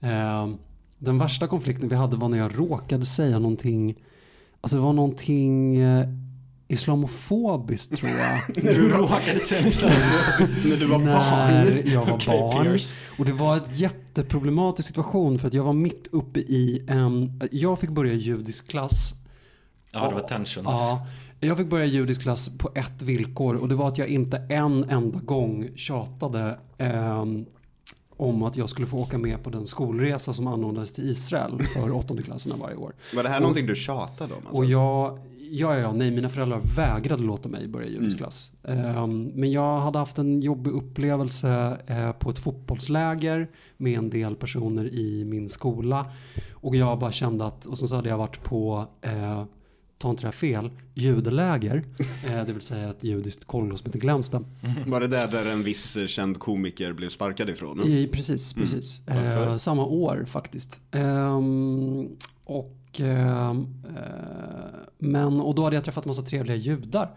Eh, den värsta konflikten vi hade var när jag råkade säga någonting, alltså det var någonting eh, islamofobiskt tror jag. När du råkade säga islamofobiskt? När du var När barn? jag var Okej, barn. Piers. Och det var ett jätteproblematisk situation för att jag var mitt uppe i en, jag fick börja judisk klass. Ja, det var tensions. Ja, jag fick börja judisk klass på ett villkor och det var att jag inte en enda gång tjatade ehm, om att jag skulle få åka med på den skolresa som anordnades till Israel för åttondeklasserna varje år. Var det här någonting du tjatade om? Alltså? Och jag, ja, ja, nej, mina föräldrar vägrade låta mig börja judisk Mm. klass. Ehm, men jag hade haft en jobbig upplevelse eh, på ett fotbollsläger med en del personer i min skola. Och jag bara kände att, och så hade jag varit på, eh, ta inte det här fel, judeläger. Eh, det vill säga ett judiskt kollo som heter Glämsta. Var det där där en viss eh, känd komiker blev sparkad ifrån? I, precis, precis. Varför? Eh, samma år faktiskt. Ehm, och, eh, men, och då hade jag träffat massa trevliga judar.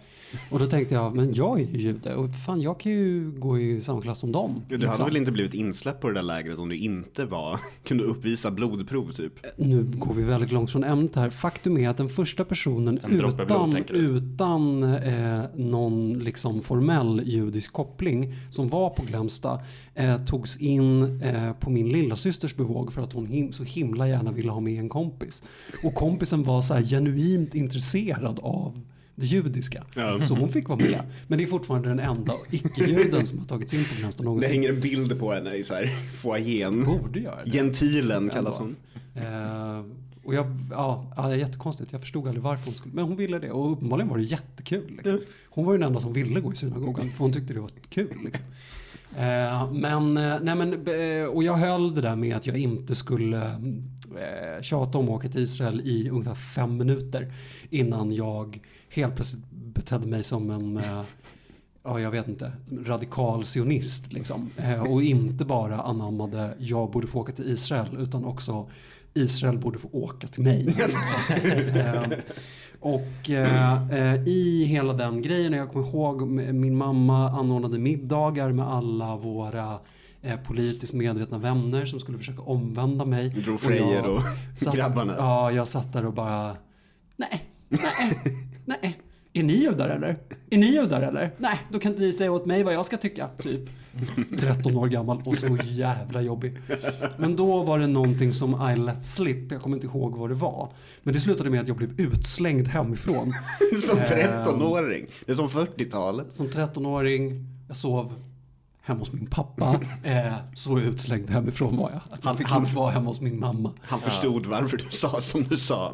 Och då tänkte jag, men jag är ju jude och fan jag kan ju gå i samma klass som dem. Du hade liksom. väl inte blivit insläppt på det där lägret om du inte var, kunde uppvisa blodprov typ? Nu går vi väldigt långt från ämnet här. Faktum är att den första personen En droppe blod, utan, utan eh, någon liksom formell judisk koppling som var på Glömsta eh, togs in eh, på min lilla systers bevåg för att hon him- så himla gärna ville ha med en kompis. Och kompisen var så här genuint intresserad av det judiska. Ja. Så hon fick vara med. Men det är fortfarande den enda icke-juden som har tagits in på Glömsta Det någonsin. hänger en bild på henne i så här foajén. Borde göra det. Gentilen kallas hon. Eh, och jag, ja, ja, det är jättekonstigt. Jag förstod aldrig varför hon skulle, men hon ville det. Och uppenbarligen var det jättekul. Liksom. Hon var ju den enda som ville gå i synagogan, för hon tyckte det var kul. Liksom. Eh, men, eh, nej men, eh, och jag höll det där med att jag inte skulle eh, tjata om att åka till Israel i ungefär fem minuter innan jag helt plötsligt betedde mig som en eh, ja, jag vet inte, radikal sionist liksom. Eh, och inte bara anammade jag borde få åka till Israel utan också Israel borde få åka till mig. Liksom. och eh, i hela den grejen, jag kommer ihåg min mamma anordnade middagar med alla våra eh, politiskt medvetna vänner som skulle försöka omvända mig. Du drog Och Frejer och satt- grabbarna. Ja, jag satt där och bara, nej, nej, nej. Är ni judar eller? Är ni judar eller? Nej, då kan inte ni säga åt mig vad jag ska tycka. Typ 13 år gammal och så jävla jobbig. Men då var det någonting som I let slip. Jag kommer inte ihåg vad det var. Men det slutade med att jag blev utslängd hemifrån. Som Ehm. 13-åring. Det är som 40-talet. Som 13-åring, jag sov hemma hos min pappa. Eh, så utslängd hemifrån var jag. Att jag Han- fick han- inte vara hemma hos min mamma. Han förstod varför du sa som du sa.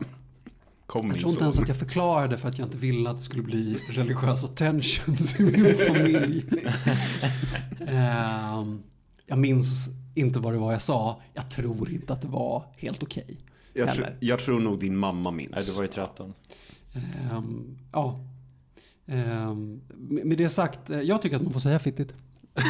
Kom Jag tror inte son. ens att jag förklarade för att jag inte ville att det skulle bli religiösa tensions i min familj. Ehm, jag minns inte vad det var jag sa. Jag tror inte att det var helt okej. jag, tr- jag tror nog din mamma minns. Nej, du var ju 13. Ehm, ja. Med med det sagt, eh, jag tycker att man får säga fittigt.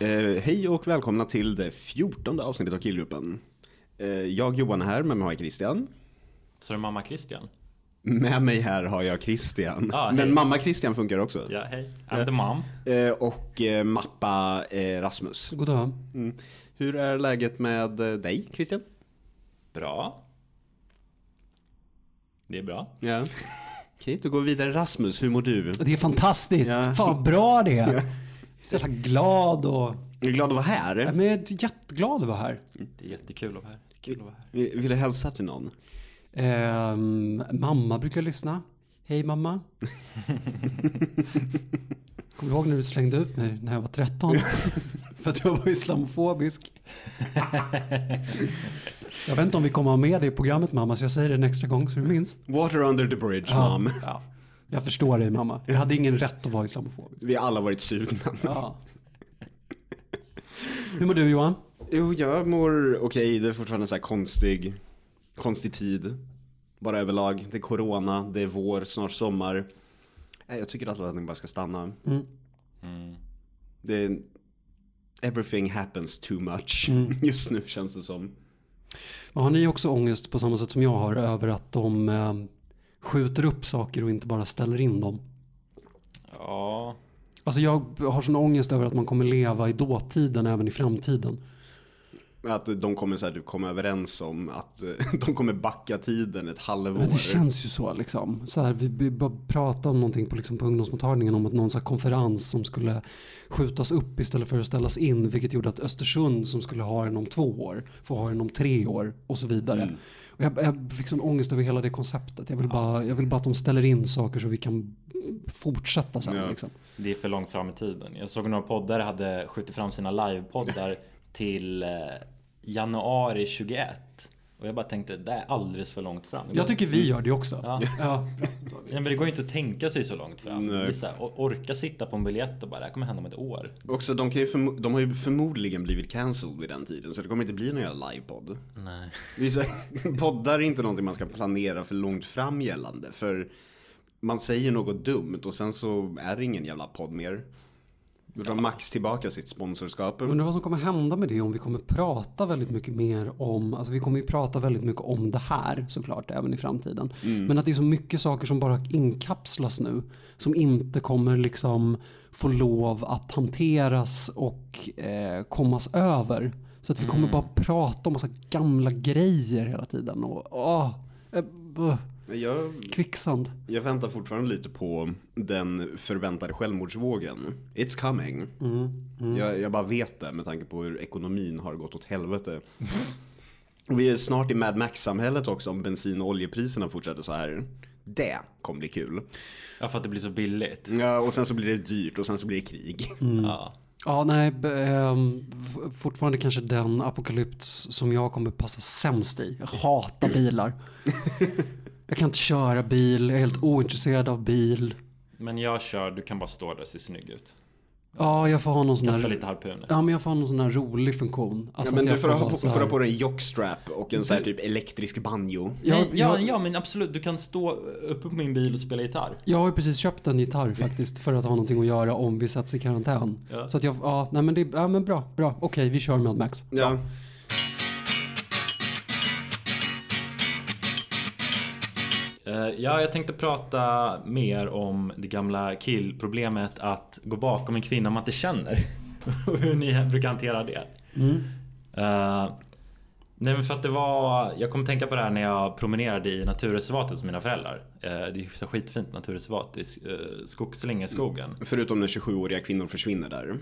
Eh, hej och välkomna till det fjortonde avsnittet av Killgruppen. Eh, jag Johan är här, med mig har jag Christian. Så är det mamma Christian? Med mig här har jag Christian. Ah, Men hej. mamma Christian funkar också. Ja, hej. I'm the mom. Eh, och eh, mappa eh, Rasmus. God dag. Mm. Hur är läget med eh, dig Christian? Bra. Det är bra. Ja. Okej, då går vi vidare. Rasmus, hur mår du? Det är fantastiskt. Ja. Fan vad bra det är. Jag är så jävla glad och... Jag är glad att vara här. Jag är jätteglad att vara här. Det är jättekul att vara här. Det är kul att vara här. Vill du hälsa till någon? Ehm, mamma brukar lyssna. Hej mamma. Kommer du ihåg när du slängde ut mig när jag var 13? För att jag var islamofobisk. jag vet inte om vi kommer ha med det i programmet mamma, så jag säger det en extra gång så du minns. Water under the bridge, Ja, mom. ja. Jag förstår dig mamma. Jag hade ingen rätt att vara islamofobisk. Vi har alla varit sugna. Ja. Hur mår du Johan? Jo, jag mår okej. Det är fortfarande så här konstig, konstig tid. Bara överlag. Det är corona, det är vår, snart sommar. Nej, Jag tycker att allting bara ska stanna. Mm. Mm. Det är, everything happens too much Mm. just nu känns det som. Men har ni också ångest på samma sätt som jag har över att de eh, skjuter upp saker och inte bara ställer in dem? Ja, Alltså jag har sån ångest över att man kommer leva i dåtiden även i framtiden. Att de kommer så här, du kommer överens om att eh, de kommer backa tiden ett halvår. Men det känns ju så liksom. Så här, vi, pratade om någonting på, liksom, på ungdomsmottagningen om att någon så här konferens som skulle skjutas upp istället för att ställas in. Vilket gjorde att Östersund som skulle ha den om två år får ha den om tre år och så vidare. Mm. Och jag, jag fick sån ångest över hela det konceptet. Jag vill, bara, jag vill bara att de ställer in saker så vi kan fortsätta sen. Ja. Liksom. det är för långt fram i tiden. Jag såg några poddar hade skjutit fram sina livepoddar till eh, januari 21. Och jag bara tänkte, det är alldeles för långt fram. Jag tycker vi gör det också. Ja. Ja. Ja, men det går ju inte att tänka sig så långt fram. Nej. Så här, orka sitta på en biljett och bara, det här kommer hända om ett år. Också, de, kan ju de har ju förmodligen blivit cancelled vid den tiden, så det kommer inte bli någon jävla livepodd. Nej. Är så här, poddar är inte någonting man ska planera för långt fram gällande, för man säger något dumt och sen så är det ingen jävla podd mer. Då drar Max tillbaka sitt sponsorskap. Undrar vad som kommer hända med det om vi kommer prata väldigt mycket mer om, alltså vi kommer ju prata väldigt mycket om det här såklart även i framtiden. Men att det är så mycket saker som bara inkapslas nu som inte kommer liksom få lov att hanteras och eh, kommas över. Så att vi kommer bara prata om massa gamla grejer hela tiden och åh, eh, Jag, kvicksand. jag väntar fortfarande lite på den förväntade självmordsvågen. It's coming. Jag, jag bara vet det med tanke på hur ekonomin har gått åt helvete. Vi är snart i Mad Max-samhället också om bensin och oljepriserna fortsätter så här. Det kommer bli kul. Ja, för att det blir så billigt. Ja, och sen så blir det dyrt och sen så blir det krig. Ja. Ja, nej, ehm, fortfarande kanske den apokalyps som jag kommer passa sämst i. Jag hatar bilar. jag kan inte köra bil, jag är helt ointresserad av bil. Men jag kör, du kan bara stå där och se snygg ut. Ja, jag får ha någon sån här... lite harpuner. Ja, men jag får ha någon sån här rolig funktion. Alltså ja, men du får ha, på, får ha på dig en jockstrap och en sån här typ elektrisk banjo. Nej, ja, jag, ja, men absolut. Du kan stå uppe på min bil och spela gitarr. jag har ju precis köpt en gitarr faktiskt för att ha någonting att göra om vi sätts i karantän. Ja. Så att jag, ja, nej men det, ja men bra, bra. Okej, vi kör Mad Max. Ja. Ja, jag tänkte prata mer om det gamla killproblemet att gå bakom en kvinna man inte känner. Och hur ni brukar hantera det. Eh, nej men för att det var, jag kom tänka på det här när jag promenerade i naturreservatet hos mina föräldrar. Uh, det är så skitfint naturreservat i uh, Skogslingeskogen. Förutom när 27-åriga kvinnor försvinner där.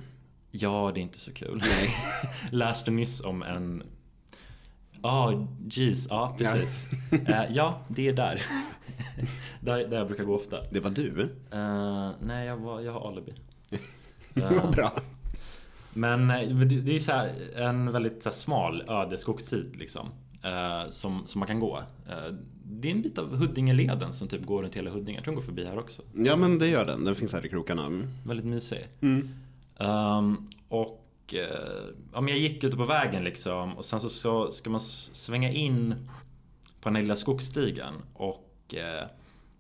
Ja, det är inte så kul. Läste nyss om en... Ja, oh, jeez. Ja, precis. Eh, ja, det är där. där. Där jag brukar gå ofta. Det var du. Eh, nej, jag, var, jag har alibi. Vad bra. Men eh, det, det är så här, en väldigt så här, smal öde skogstid liksom. eh, som, som man kan gå. Eh, det är en bit av Huddingeleden som typ går runt hela Huddinge. Jag tror den går förbi här också. Ja men det gör den, den finns här i krokarna. Väldigt mysig. Mm. Ehm, och eh, ja, men jag gick ute på vägen liksom och sen så, så ska man svänga in på den lilla skogsstigen och eh,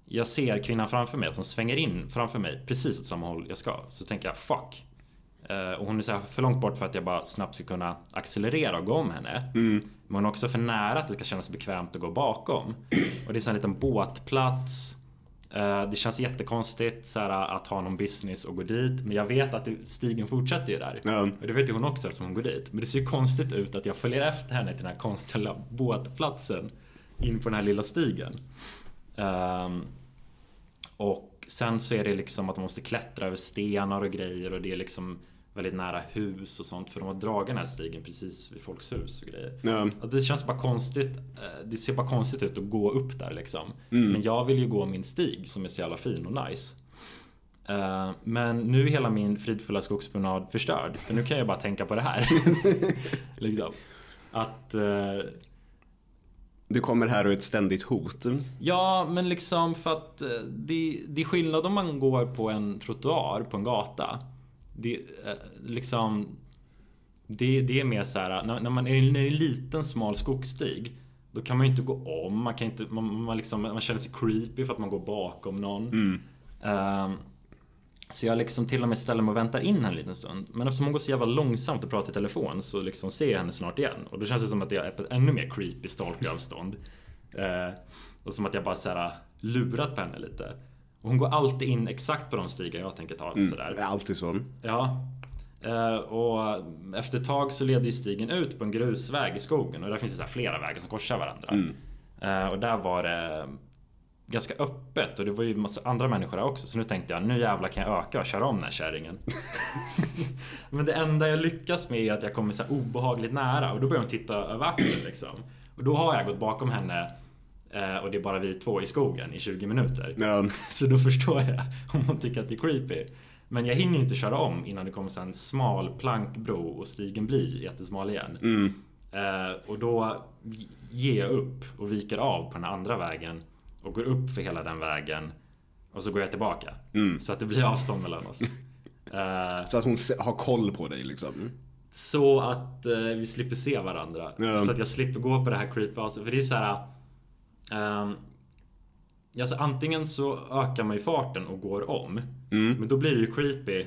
jag ser kvinnan framför mig att hon svänger in framför mig precis åt samma håll jag ska. Så tänker jag fuck. Eh, och hon är så för långt bort för att jag bara snabbt ska kunna accelerera och gå om henne. Men hon är också för nära att det ska kännas bekvämt att gå bakom. Och det är så en liten båtplats. Eh, Det känns jättekonstigt så här, att ha någon business och gå dit. Men jag vet att stigen fortsätter ju där. Ja. Och det vet ju hon också eftersom hon går dit. Men det ser ju konstigt ut att jag följer efter henne till den här konstiga båtplatsen. In på den här lilla stigen. Ehm, och sen så är det liksom att man måste klättra över stenar och grejer och det är liksom väldigt nära hus och sånt för de har dragit den här stigen precis vid folks hus och grejer. Ja. Det känns bara konstigt. eh, Det ser bara konstigt ut att gå upp där liksom. Men jag vill ju gå min stig som är så jävla fin och nice. Eh, Men nu är hela min fridfulla skogspromenad förstörd. För nu kan jag bara tänka på det här. liksom. Att... eh, Du kommer här och är ett ständigt hot. Ja, men liksom för att det, det är skillnad om man går på en trottoar på en gata. Det, eh, liksom, det, det är mer så här, när, när man är i en liten smal skogsstig. Då kan man ju inte gå om, man, kan inte, man, man, liksom, man känner sig creepy för att man går bakom någon. Ehm, Så jag liksom till och med ställer mig och väntar in henne en liten stund. Men eftersom hon går så jävla långsamt och pratar i telefon så liksom ser jag henne snart igen. Och då känns det som att jag är på ett ännu mer creepy stalkeravstånd. Eh, och som att jag bara såhär lurat på henne lite. Och hon går alltid in exakt på de stigar jag tänker ta. Sådär. Det är alltid så. Ja. Eh, och efter ett tag så leder ju stigen ut på en grusväg i skogen och där finns det flera vägar som korsar varandra. Eh, och där var det ganska öppet och det var ju massa andra människor där också. Så nu tänkte jag, nu jävlar kan jag öka och köra om den här kärringen. Men det enda jag lyckas med är att jag kommer så obehagligt nära och då börjar hon titta över axeln liksom. Och då har jag gått bakom henne och det är bara vi två i skogen i 20 minuter. Ja. Så då förstår jag om hon tycker att det är creepy. Men jag hinner inte köra om innan det kommer en smal plankbro och stigen blir jättesmal igen. Mm. Eh, och då ger jag upp och viker av på den andra vägen och går upp för hela den vägen. Och så går jag tillbaka. Mm. Så att det blir avstånd mellan oss. Eh, Så att hon har koll på dig liksom. så att eh, vi slipper se varandra. Så att jag slipper gå på det här creepy. För det är så här. Ehm, alltså antingen så ökar man ju farten och går om. Mm. Men då blir det ju creepy.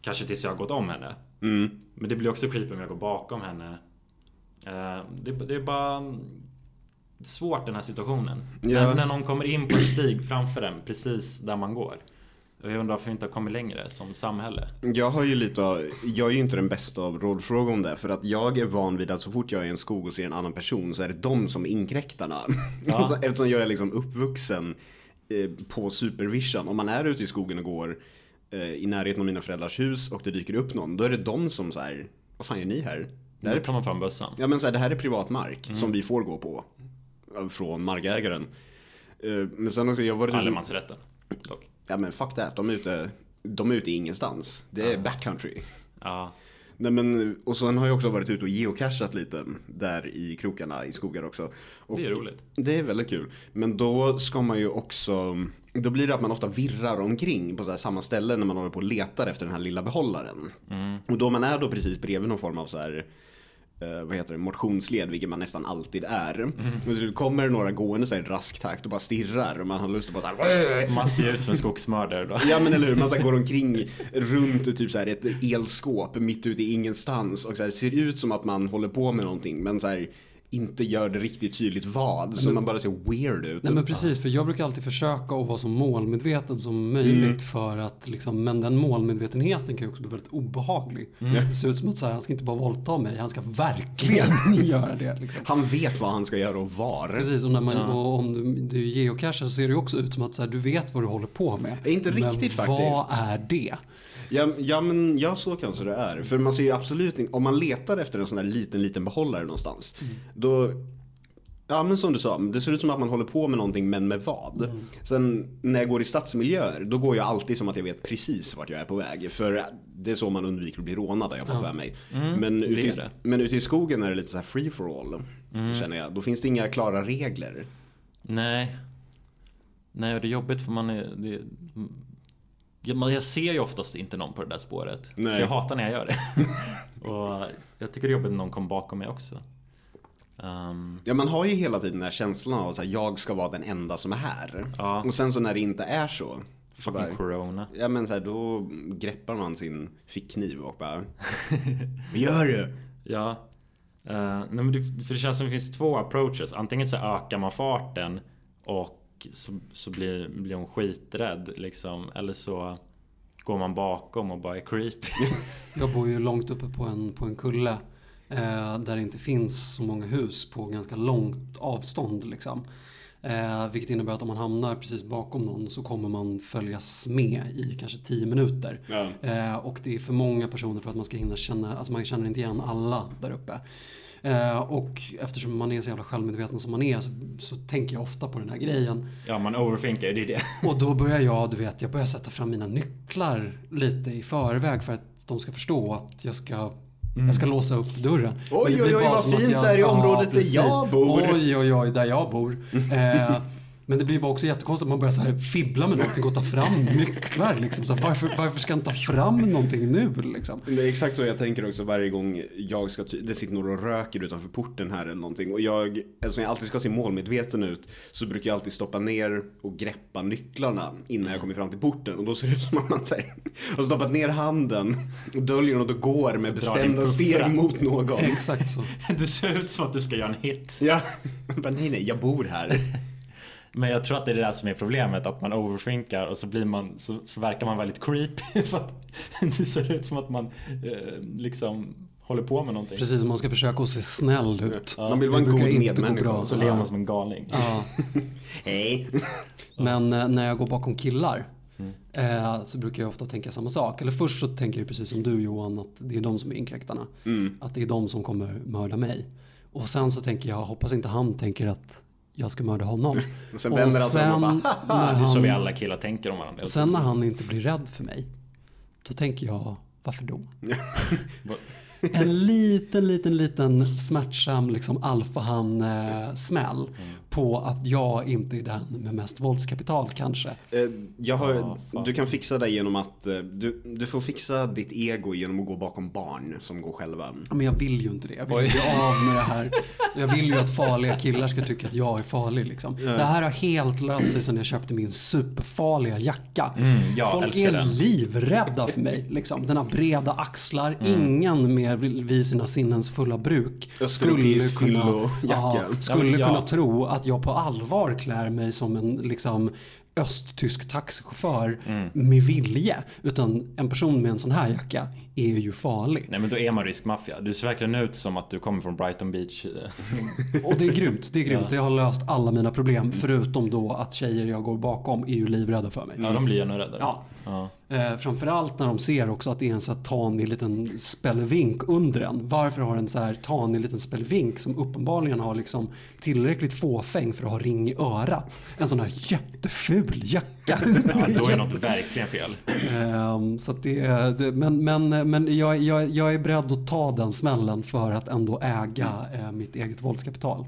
Kanske tills jag har gått om henne. Mm. Men det blir också creepy om jag går bakom henne. Eh, det, det är bara svårt den här situationen. Ja. När, när någon kommer in på en stig framför en precis där man går. Jag undrar varför vi inte har kommit längre som samhälle. Jag har ju lite av, jag är ju inte den bästa av rådfrågor om det. För att jag är van vid att så fort jag är i en skog och ser en annan person så är det de som är inkräktarna. Ja. Eftersom jag är liksom uppvuxen eh, på supervision. Om man är ute i skogen och går eh, i närheten av mina föräldrars hus och det dyker upp någon. Då är det de som så här, vad fan gör ni här? Det här Då tar man fram bössan. ja, men så här, det här är privat mark Mm. som vi får gå på. eh, Från markägaren. Men sen också, jag var Allemansrätten. Dock. Ja men fuck that, de är ute, de är ute ingenstans. Det är backcountry. Ja. Nej men, och sen har jag också varit ute och geocachat lite där i krokarna i skogar också. Och Det är roligt. det är väldigt kul. Men då ska man ju också, då blir det att man ofta virrar omkring på så samma ställe när man håller på och letar efter den här lilla behållaren. Mm. Och då man är då precis bredvid någon form av så här eh, vad heter det, motionsled, vilket man nästan alltid är. Mm. Och så kommer några gående så här i rask takt och bara stirrar och man har lust att bara så här, Man ser ut som en skogsmördare då. Ja men eller hur, man så här går omkring runt typ så här ett elskåp mitt ute i ingenstans och så här, ser ut som att man håller på med någonting men så här inte gör det riktigt tydligt vad. Så man bara ser weird ut. Nej men precis, för jag brukar alltid försöka att vara så målmedveten som möjligt Mm. för att liksom, men den målmedvetenheten kan ju också bli väldigt obehaglig. Mm. Det ser ut som att så här, han ska inte bara våldta mig, han ska verkligen göra det. Liksom. Han vet vad han ska göra och var. Precis, och, när man, och om du, du geocachar så ser det också ut som att så här, du vet vad du håller på med. Inte riktigt men faktiskt. vad är det? Ja, ja men ja, så kanske det är. För man ser ju absolut inte, om man letar efter en sån där liten, liten behållare någonstans. Då, ja men som du sa, det ser ut som att man håller på med någonting men med vad. Sen när jag går i stadsmiljöer, då går jag alltid som att jag vet precis vart jag är på väg. För det är så man undviker att bli rånad, jag fått för mig. men, det ute i, men ute i skogen är det lite så här free for all, känner jag. Då finns det inga klara regler. Nej. Nej, och det är jobbigt för man är... Det, men jag ser ju oftast inte någon på det där spåret. Nej. Så jag hatar när jag gör det. och jag tycker det är jobbigt när någon kommer bakom mig också. Ehm, Ja, man har ju hela tiden den här känslan av att jag ska vara den enda som är här. Ja. Och sen så när det inte är så. fucking bara, corona. ja men så här, då greppar man sin fickkniv och bara Vad gör du? Ja. Eh, nej, men det, för det känns som det finns två approaches. Antingen så ökar man farten och så, så blir, blir hon skiträdd liksom. Eller så går man bakom och bara är creepy. Jag bor ju långt uppe på en, på en kulle eh, där det inte finns så många hus på ganska långt avstånd. Liksom. Eh, vilket innebär att om man hamnar precis bakom någon så kommer man följas med i kanske 10 minuter. Ja. Eh, och det är för många personer för att man ska hinna känna, alltså man känner inte igen alla där uppe. Eh, och eftersom man är så jävla självmedveten som man är så, så tänker jag ofta på den här grejen. ja, man overthinkar det är det. Och då börjar jag, du vet, jag börjar sätta fram mina nycklar lite i förväg för att de ska förstå att jag ska jag ska låsa upp dörren. Oj, det oj, oj, vad fint jag- där i ja, området där precis. jag bor. Oj, oj, oj, där jag bor. Eh, Men det blir bara också jättekonstigt att man börjar så här fibbla med någonting och ta fram nycklar. Liksom. Så varför, varför ska han ta fram någonting nu? Liksom? Det är exakt så jag tänker också varje gång jag ska, det sitter några och röker utanför porten här eller någonting. Och jag, eftersom jag alltid ska se målmedveten ut, så brukar jag alltid stoppa ner och greppa nycklarna innan jag kommer fram till porten. Och då ser det ut som att man så här, har stoppat ner handen och döljer något och går med bestämda steg mot någon. Exakt så. Du ser ut som att du ska göra en hit. Ja, bara, nej nej, jag bor här. Men jag tror att det är det där som är problemet, att man overthinkar och så blir man, så, så verkar man väldigt creepy för att det ser ut som att man eh, liksom håller på med någonting. Precis, man ska försöka att se snäll ut. Man vill vara en god medmänniska. bra. Så lever man som en galning. Ja. Hej. Men eh, när jag går bakom killar eh, så brukar jag ofta tänka samma sak. Eller först så tänker jag precis som du Johan att det är de som är inkräktarna. Att det är de som kommer mörda mig. Och sen så tänker jag, hoppas inte han tänker att jag ska mörda honom. Och sen vänder han sig om och bara, när Det är så vi han, alla killar tänker om varandra. och sen när han inte blir rädd för mig. Då tänker jag, varför då? En liten, liten, liten smärtsam liksom alfahan-smäll på att jag inte är den med mest våldskapital kanske. Eh, Jag har, Ja, fan. du kan fixa det genom att eh, du, du får fixa ditt ego genom att gå bakom barn som går själva. Men jag vill ju inte det. Jag vill Oj. bli av med det här. Jag vill ju att farliga killar ska tycka att jag är farlig. Liksom. Det här har helt löst sig sedan jag köpte min superfarliga jacka. Mm, jag Folk är den. livrädda för mig. Liksom. Den har breda axlar. Mm. Ingen mer vid sina sinnens fulla bruk Östeuropeisk fyllojacka. ja, skulle Ja, kunna tro att jag på allvar klär mig som en liksom, östtysk taxichaufför Mm. med vilje. Utan en person med en sån här jacka är ju farlig. Nej men då är man riskmaffia. Du ser verkligen ut som att du kommer från Brighton Beach. Och det är grymt, det är grymt. Jag har löst alla mina problem förutom då att tjejer jag går bakom är ju livrädda för mig. Ja, de blir ännu räddare. Ja. Ja. Eh, framförallt när de ser också att det är en så här tanig liten spelvink under den. Varför har en så här tanig liten spelvink som uppenbarligen har liksom tillräckligt fåfäng för att ha ring i örat. En sån här jätteful jacka. ja, då är något verkligen fel. Ehm, så att det, det, men men, men jag, jag, jag är beredd att ta den smällen för att ändå äga eh, mitt eget våldskapital.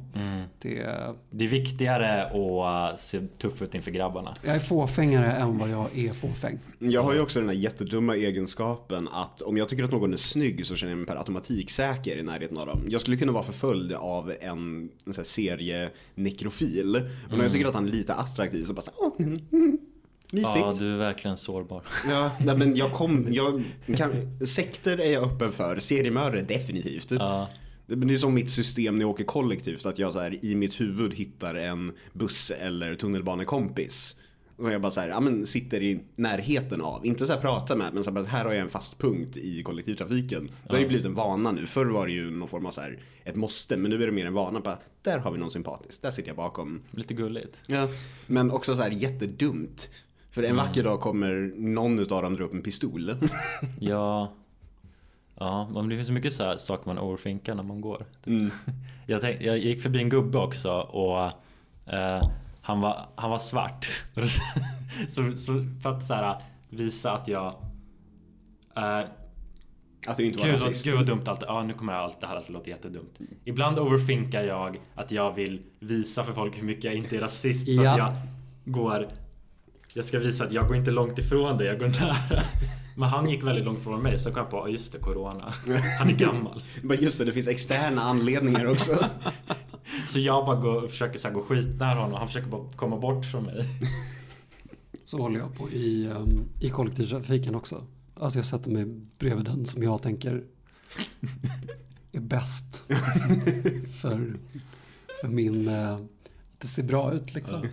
Det, Det är viktigare att uh, se tuff ut inför grabbarna. jag är fåfängare än vad jag är fåfäng. Jag har ju också den här jättedumma egenskapen att om jag tycker att någon är snygg så känner jag mig per automatik säker i närheten av dem. Jag skulle kunna vara förföljd av en, en serienekrofil. Och när jag tycker att han är lite attraktiv så bara så här, åh, mm, mm, mysigt. Ja, du är verkligen sårbar. Ja, nej, men jag kom, jag kan, sekter är jag öppen för, seriemördare definitivt. Ja. Det men det är som mitt system när jag åker kollektivt, att jag så här, i mitt huvud hittar en buss eller tunnelbanekompis. Och jag bara så här, ja, men sitter i närheten av, inte så här prata med, men så här, bara, här har jag en fast punkt i kollektivtrafiken. Det har ju blivit en vana nu. Förr var det ju någon form av så här, ett måste, men nu är det mer en vana. Bara, där har vi någon sympatisk, där sitter jag bakom. Lite gulligt. Ja. Men också så här jättedumt. För en vacker dag kommer någon utav dem dra upp en pistol. Ja. Ja, men det finns så mycket så här saker man overthinkar när man går. Mm. Jag, tänk, jag gick förbi en gubbe också och eh, han, var, han var svart. så, så för att så här, visa att jag... Eh, Att du inte var gud, rasist. gud vad dumt allt Ja, nu kommer allt det här att låta jättedumt. Ibland overthinkar jag att jag vill visa för folk hur mycket jag inte är rasist. Så Ja. att jag går... Jag ska visa att jag går inte långt ifrån dig, jag går nära. Men han gick väldigt långt från mig så kom jag på, just det, Corona. Han är gammal. Bara just det, det finns externa anledningar också. Så jag bara går, försöker så här, gå skitnära honom. Han försöker bara komma bort från mig. Så håller jag på i, um, i kollektivtrafiken också. Alltså jag sätter mig bredvid den som jag tänker är bäst. för, för min, uh, det ser bra ut liksom.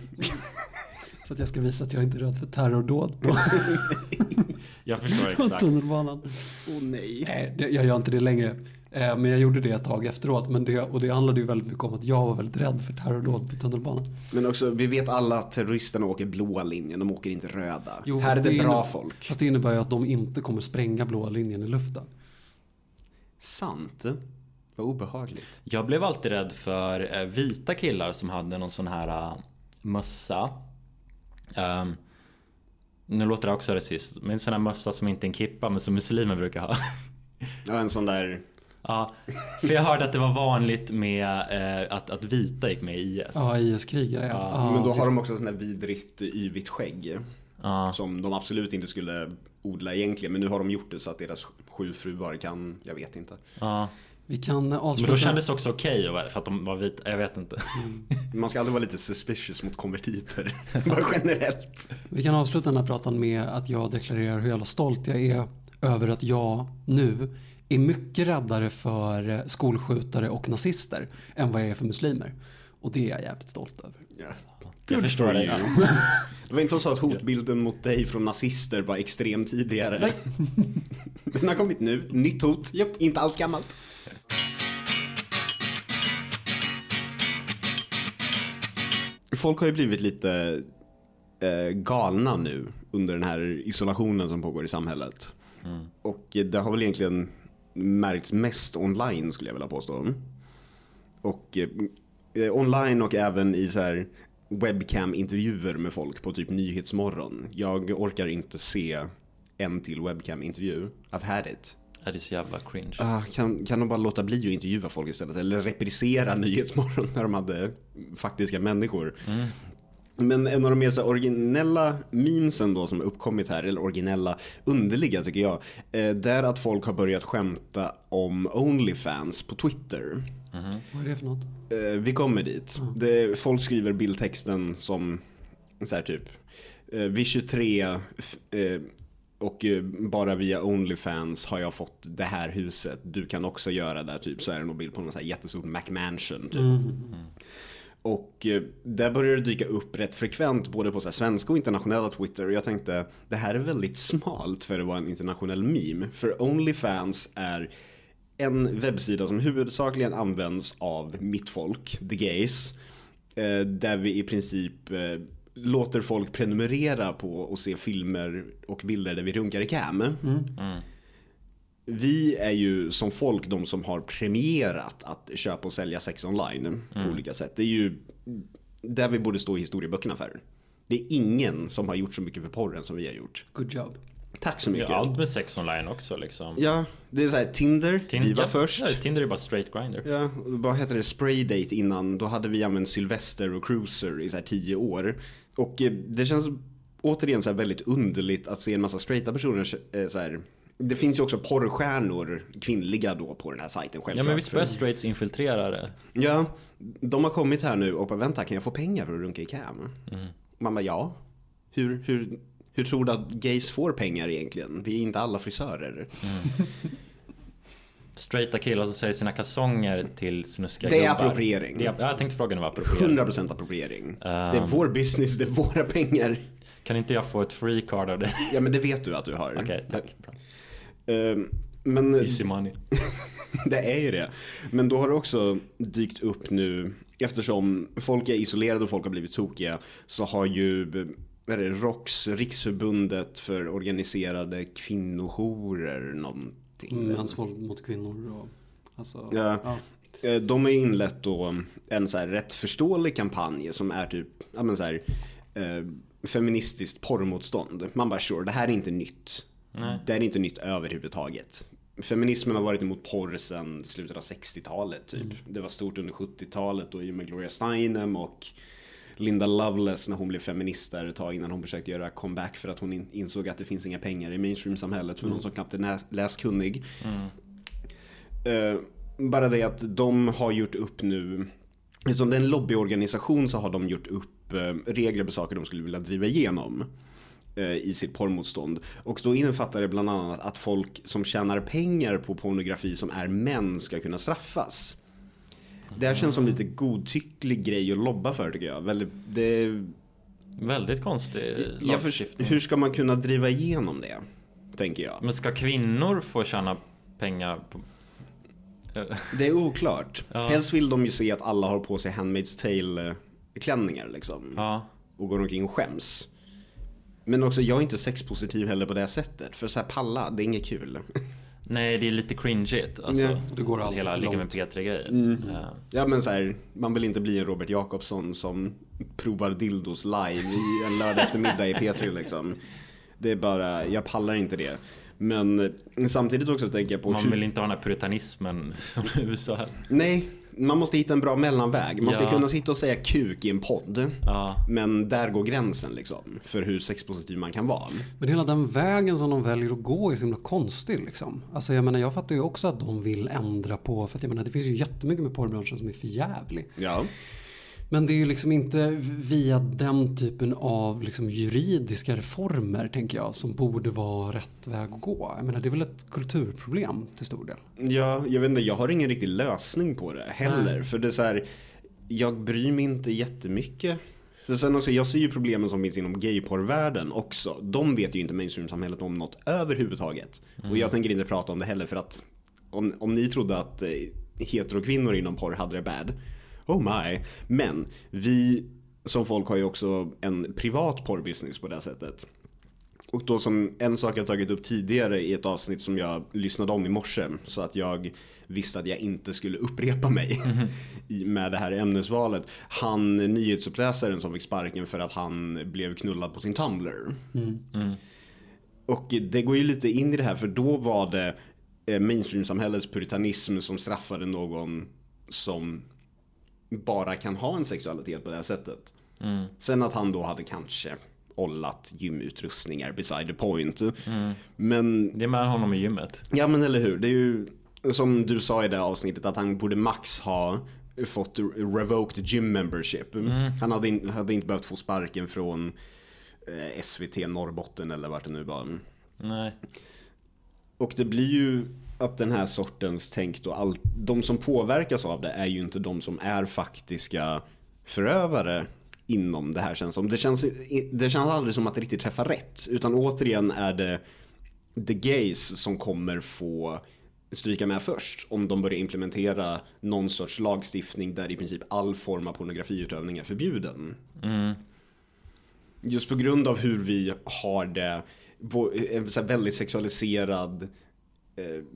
Så att jag ska visa att jag inte är rädd för terrordåd på, Jag förstår på exakt. tunnelbanan. Åh oh, nej. Nej, jag gör inte det längre. Eh, men jag gjorde det ett tag efteråt. Men det, och det handlade ju väldigt mycket om att jag var väldigt rädd för terrordåd på tunnelbanan. Men också, vi vet alla att terroristerna åker blåa linjen, de åker inte röda. Jo, Här är det det bra folk. Fast det innebär ju att de inte kommer spränga blåa linjen i luften. Sant. Vad obehagligt. Jag blev alltid rädd för eh, vita killar som hade någon sån här uh, mössa. Ehm, nu låter det också rasist, men en sån här mössa som inte är en kippa men som muslimer brukar ha. Ja, en sån där Ja, för jag hörde att det var vanligt med eh, att, att vita gick med i IS. Ja, IS-krigare ja. Ja. Men då har de också sån här vidrigt yvigt skägg. Ja. Som de absolut inte skulle odla egentligen. Men nu har de gjort det så att deras sju fruar kan, jag vet inte. Ja. Vi kan Men avsluta. då kändes det också okej för att de var vita. Jag vet inte. Man ska aldrig vara lite suspicious mot konvertiter. Bara generellt. Vi kan avsluta den här pratan med att jag deklarerar hur jävla stolt jag är över att jag nu är mycket räddare för eh, skolskjutare och nazister än vad jag är för muslimer. Och det är jag jävligt stolt över. Ja. Jag förstår for det. var inte så att hotbilden mot dig från nazister var extrem tidigare. Nej. Den har kommit nu. Nytt hot. Inte alls gammalt. Folk har ju blivit lite eh, galna nu under den här isolationen som pågår i samhället. Och det har väl egentligen märkts mest online skulle jag vilja påstå. Och eh, online och även i så här webcam-intervjuer med folk på typ Nyhetsmorgon. Jag orkar inte se en till webcam-intervju. I've had it. Ja, det är så jävla cringe. Ah, kan, kan de bara låta bli att intervjua folk istället? Eller reprisera Nyhetsmorgon när de hade faktiska människor. Men en av de mer så originella memesen då som har uppkommit här, eller originella, underliga tycker jag, eh, det är att folk har börjat skämta om Onlyfans på Twitter. Vad är det för något? Eh, vi kommer dit. Det, folk skriver bildtexten som så här typ. Eh, vid 23 f- eh, och bara via Onlyfans har jag fått det här huset. Du kan också göra det. Typ så är det någon bild på någon så här jättestort McMansion. Typ. Och eh, där börjar det dyka upp rätt frekvent både på så här svenska och internationella Twitter. Och jag tänkte det här är väldigt smalt för att vara en internationell meme. För Onlyfans är en webbsida som huvudsakligen används av mitt folk, the gays. Eh, där vi i princip eh, låter folk prenumerera på och se filmer och bilder där vi runkar i cam. Vi är ju som folk de som har premierat att köpa och sälja sex online på olika sätt. Det är ju där vi borde stå i historieböckerna för. Det är ingen som har gjort så mycket för porren som vi har gjort. Good job. Tack så mycket. Ja, allt med sex online också liksom. Ja, det är så här Tinder, Tin- vi var ja, först. Ja, Tinder är bara straight grinder. Ja, vad heter det? Spraydate innan. Då hade vi använt Sylvester och Cruiser i så här tio år. Och eh, det känns återigen så här väldigt underligt att se en massa straighta personer eh, så här. Det finns ju också porrstjärnor, kvinnliga då, på den här sajten självklart. Ja men visst börjar straights infiltrera det? Ja, de har kommit här nu och bara vänta, kan jag få pengar för att runka i cam? Mm. Man bara ja. Hur, hur, hur tror du att gays får pengar egentligen? Vi är inte alla frisörer. Straighta killar som säljer sina kalsonger till snuskiga Det är gubbar. appropriering. Det är, ja, jag tänkte fråga om det var appropriering. 100% appropriering. det är Ehm. vår business, det är våra pengar. Kan inte jag få ett free card av dig? Ja men det vet du att du har. Okej, tack. Bra. Ehm, Men Easy money. det är ju det. Men då har det också dykt upp nu, eftersom folk är isolerade och folk har blivit tokiga, så har ju det, ROX, Riksförbundet för organiserade kvinnojourer, någonting. Mäns våld mot kvinnor och alltså. Ja. ja. Eh, De har inlett då en så här rätt förståelig kampanj som är typ, ja men så här, eh, feministiskt porrmotstånd. Man bara sure, det här är inte nytt. Nej. Det är inte nytt överhuvudtaget. Feminismen har varit emot porr sedan slutet av 60-talet typ. Det var stort under 70-talet och i och med Gloria Steinem och Linda Loveless när hon blev feminist där ett tag innan hon försökte göra comeback för att hon in- insåg att det finns inga pengar i mainstream-samhället för någon som knappt är läskunnig. Eh, bara det att de har gjort upp nu, eftersom det är en lobbyorganisation så har de gjort upp eh, regler på saker de skulle vilja driva igenom i sitt porrmotstånd. Och då innefattar det bland annat att folk som tjänar pengar på pornografi som är män ska kunna straffas. Det här känns som lite godtycklig grej att lobba för tycker jag. Väldigt, det, Väldigt konstig lagstiftning. hur ska man kunna driva igenom det? Tänker jag. Men ska kvinnor få tjäna pengar på... Det är oklart. Ja. Helst vill de ju se att alla har på sig Handmaid's Tale klänningar liksom. Ja. Och går omkring och skäms. Men också, jag är inte sexpositiv heller på det sättet. För så här palla, det är inget kul. Nej, det är lite cringeigt. Alltså, Ja, det går alltid hela ligga med långt. P3-grejen. Ja. Ja men så här, man vill inte bli en Robert Jakobsson som provar dildos live i en lördag eftermiddag i P3 liksom. Det är bara, jag pallar inte det. Men samtidigt också tänker jag på Man hur... vill inte ha den här puritanismen från USA. Nej, man måste hitta en bra mellanväg. Man ska Ja. kunna sitta och säga kuk i en podd. Ja. Men där går gränsen liksom. För hur sexpositiv man kan vara. Men hela den vägen som de väljer att gå är så himla konstig liksom. Alltså jag menar jag fattar ju också att de vill ändra på, för att jag menar det finns ju jättemycket med porrbranschen som är för jävlig. Ja. Men det är ju liksom inte via den typen av liksom juridiska reformer tänker jag som borde vara rätt väg att gå. Jag menar det är väl ett kulturproblem till stor del. Ja, jag vet inte, jag har ingen riktig lösning på det heller. Nej. För det är så här, jag bryr mig inte jättemycket. För sen också, jag ser ju problemen som finns inom gayporrvärlden också. De vet ju inte mainstream-samhället om något överhuvudtaget. Och jag tänker inte prata om det heller för att om, om ni trodde att eh, heterokvinnor inom porr hade det bad, oh my. Men vi som folk har ju också en privat porrbusiness på det sättet. Och då som en sak jag tagit upp tidigare i ett avsnitt som jag lyssnade om i morse. Så att jag visste att jag inte skulle upprepa mig i- med det här ämnesvalet. Han nyhetsuppläsaren som fick sparken för att han blev knullad på sin Tumblr. Och det går ju lite in i det här för då var det eh, mainstream-samhällets puritanism som straffade någon som bara kan ha en sexualitet på det här sättet. Sen att han då hade kanske ollat gymutrustningar beside the point. Men, Det är med honom i gymmet. ja men eller hur, det är ju som du sa i det avsnittet att han borde max ha fått revoked gym membership. Han hade, in, hade inte behövt få sparken från eh, SVT Norrbotten eller vart det nu var. Nej. Och det blir ju att den här sortens tänk då, all, de som påverkas av det är ju inte de som är faktiska förövare inom det här känns som. Det känns, det känns aldrig som att det riktigt träffar rätt. Utan återigen är det the gays som kommer få stryka med först om de börjar implementera någon sorts lagstiftning där i princip all form av pornografiutövning är förbjuden. Just på grund av hur vi har det, en väldigt sexualiserad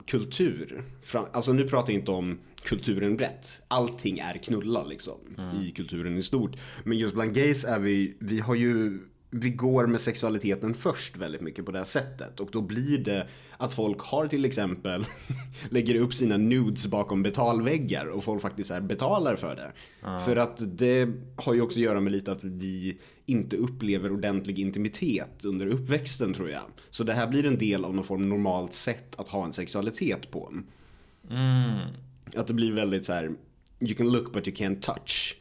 kultur. Fram, alltså nu pratar jag inte om kulturen brett. Allting är knulla liksom i kulturen i stort. Men just bland gays är vi, vi har ju vi går med sexualiteten först väldigt mycket på det här sättet. Och då blir det att folk har till exempel lägger upp sina nudes bakom betalväggar och folk faktiskt är betalar för det. För att det har ju också att göra med lite att vi inte upplever ordentlig intimitet under uppväxten tror jag. Så det här blir en del av någon form normalt sätt att ha en sexualitet på. Mm. Att det blir väldigt så här. You can look but you can't touch.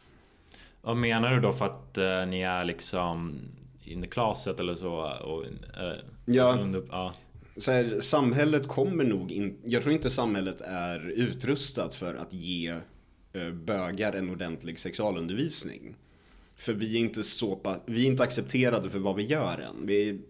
Vad menar du då för att eh, ni är liksom in the closet eller så? Och, eh, Ja. Under, ja. Så här, samhället kommer nog in, jag tror inte samhället är utrustat för att ge eh, bögar en ordentlig sexualundervisning. För vi är inte så pa- vi är inte accepterade för vad vi gör än. Vi